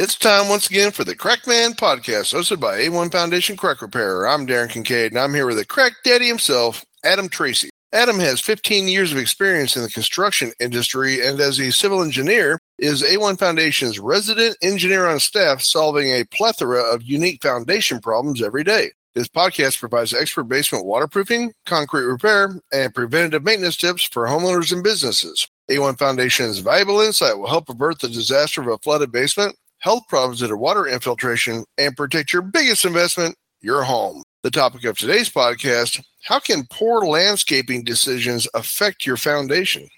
It's time once again for the Crack Man podcast, hosted by A1 Foundation Crack Repairer. I'm Darren Kincaid, and I'm here with the crack daddy himself, Adam Tracy. Adam has 15 years of experience in the construction industry and as a civil engineer is A1 Foundation's resident engineer on staff solving a plethora of unique foundation problems every day. This podcast provides expert basement waterproofing, concrete repair, and preventative maintenance tips for homeowners and businesses. A1 Foundation's valuable insight will help avert the disaster of a flooded basement, health problems that are water infiltration, and protect your biggest investment, your home. The topic of today's podcast how can poor landscaping decisions affect your foundation?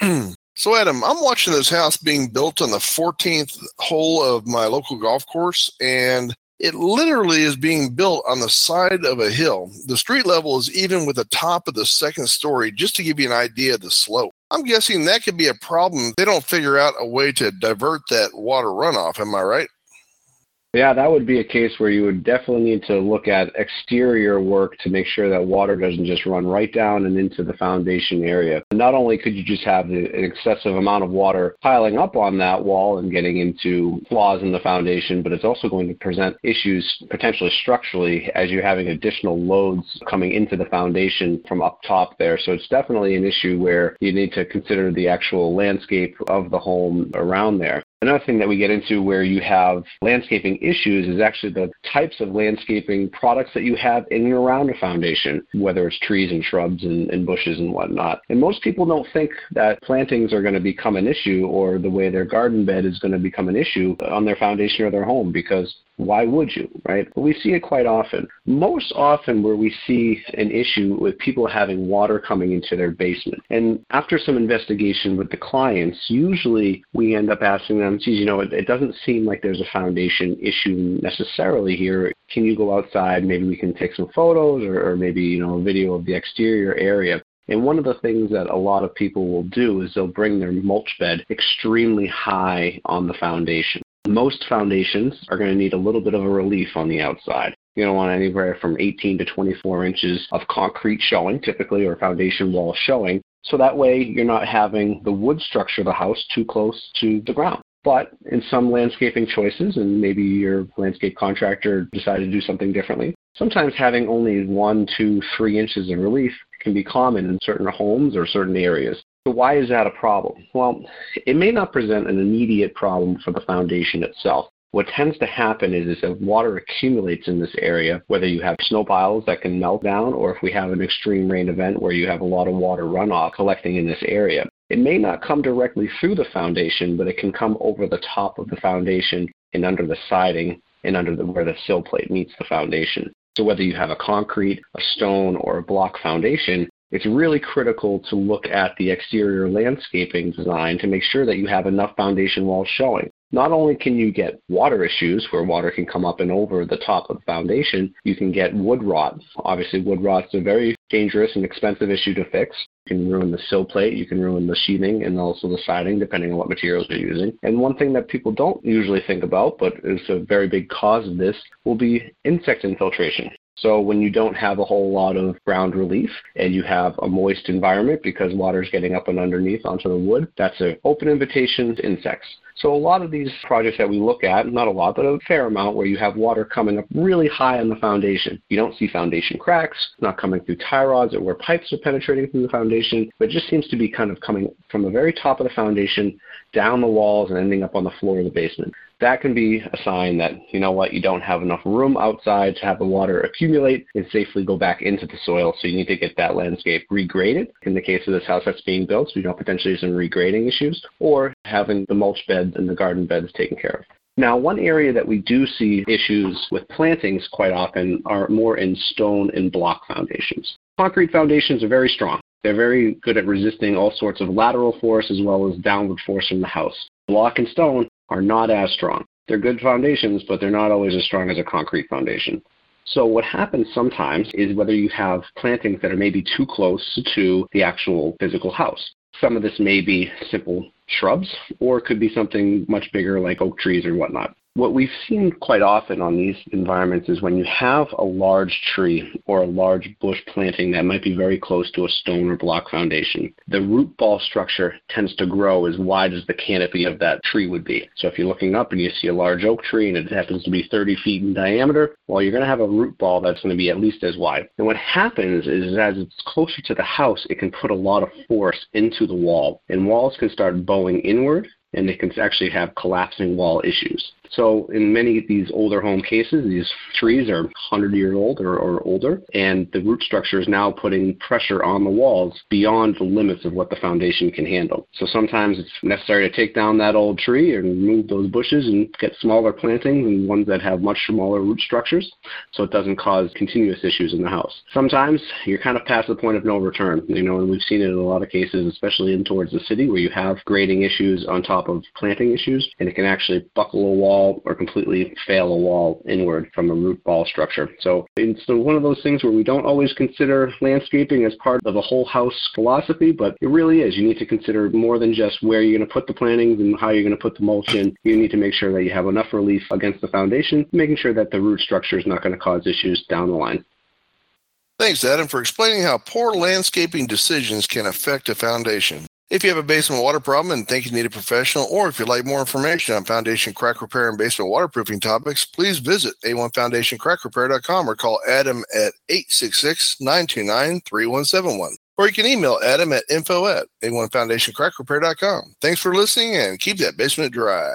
so, Adam, I'm watching this house being built on the 14th hole of my local golf course, and it literally is being built on the side of a hill. The street level is even with the top of the second story, just to give you an idea of the slope. I'm guessing that could be a problem. They don't figure out a way to divert that water runoff. Am I right? Yeah, that would be a case where you would definitely need to look at exterior work to make sure that water doesn't just run right down and into the foundation area. Not only could you just have an excessive amount of water piling up on that wall and getting into flaws in the foundation, but it's also going to present issues potentially structurally as you're having additional loads coming into the foundation from up top there. So it's definitely an issue where you need to consider the actual landscape of the home around there. Another thing that we get into where you have landscaping issues is actually the types of landscaping products that you have in and around a foundation, whether it's trees and shrubs and, and bushes and whatnot. And most people don't think that plantings are going to become an issue or the way their garden bed is going to become an issue on their foundation or their home because why would you, right? But we see it quite often. Most often, where we see an issue with people having water coming into their basement. And after some investigation with the clients, usually we end up asking them, geez, you know, it, it doesn't seem like there's a foundation issue necessarily here. Can you go outside? Maybe we can take some photos or, or maybe, you know, a video of the exterior area. And one of the things that a lot of people will do is they'll bring their mulch bed extremely high on the foundation. Most foundations are going to need a little bit of a relief on the outside. You don't want anywhere from 18 to 24 inches of concrete showing, typically, or foundation wall showing. So that way you're not having the wood structure of the house too close to the ground. But in some landscaping choices, and maybe your landscape contractor decided to do something differently, sometimes having only one, two, three inches of relief can be common in certain homes or certain areas. So why is that a problem? Well, it may not present an immediate problem for the foundation itself. What tends to happen is, is that water accumulates in this area, whether you have snow piles that can melt down or if we have an extreme rain event where you have a lot of water runoff collecting in this area. It may not come directly through the foundation, but it can come over the top of the foundation and under the siding and under the, where the sill plate meets the foundation. So whether you have a concrete, a stone, or a block foundation, it's really critical to look at the exterior landscaping design to make sure that you have enough foundation walls showing. Not only can you get water issues where water can come up and over the top of the foundation, you can get wood rot. Obviously, wood rot is a very dangerous and expensive issue to fix. You can ruin the sill plate, you can ruin the sheathing, and also the siding, depending on what materials you're using. And one thing that people don't usually think about, but is a very big cause of this, will be insect infiltration. So when you don't have a whole lot of ground relief and you have a moist environment because water is getting up and underneath onto the wood, that's an open invitation to insects. So a lot of these projects that we look at, not a lot, but a fair amount where you have water coming up really high on the foundation. You don't see foundation cracks, not coming through tie rods or where pipes are penetrating through the foundation, but it just seems to be kind of coming from the very top of the foundation down the walls and ending up on the floor of the basement that can be a sign that, you know what, you don't have enough room outside to have the water accumulate and safely go back into the soil. So you need to get that landscape regraded. In the case of this house that's being built, so you know, potentially some regrading issues, or having the mulch beds and the garden beds taken care of. Now, one area that we do see issues with plantings quite often are more in stone and block foundations. Concrete foundations are very strong. They're very good at resisting all sorts of lateral force as well as downward force from the house. Block and stone are not as strong. They're good foundations, but they're not always as strong as a concrete foundation. So what happens sometimes is whether you have plantings that are maybe too close to the actual physical house. Some of this may be simple shrubs, or it could be something much bigger like oak trees or whatnot. What we've seen quite often on these environments is when you have a large tree or a large bush planting that might be very close to a stone or block foundation, the root ball structure tends to grow as wide as the canopy of that tree would be. So if you're looking up and you see a large oak tree and it happens to be 30 feet in diameter, well, you're going to have a root ball that's going to be at least as wide. And what happens is as it's closer to the house, it can put a lot of force into the wall, and walls can start bowing inward and they can actually have collapsing wall issues. So in many of these older home cases, these trees are 100 years old or, or, older, and the root structure is now putting pressure on the walls beyond the limits of what the foundation can handle. So sometimes it's necessary to take down that old tree and remove those bushes and get smaller plantings and ones that have much smaller root structures so it doesn't cause continuous issues in the house. Sometimes you're kind of past the point of no return, you know, and we've seen it in a lot of cases, especially in towards the city where you have grading issues on top of planting issues, and it can actually buckle a wall wall or completely fail a wall inward from a root ball structure. So it's one of those things where we don't always consider landscaping as part of a whole house philosophy, but it really is. You need to consider more than just where you're going to put the plantings and how you're going to put the mulch in. You need to make sure that you have enough relief against the foundation, making sure that the root structure is not going to cause issues down the line. Thanks, Adam, for explaining how poor landscaping decisions can affect a foundation. If you have a basement water problem and think you need a professional, or if you'd like more information on foundation crack repair and basement waterproofing topics, please visit a1foundationcrackrepair.com or call Adam at 866-929-3171. Or you can email Adam at info at a1foundationcrackrepair.com. Thanks for listening and keep that basement dry.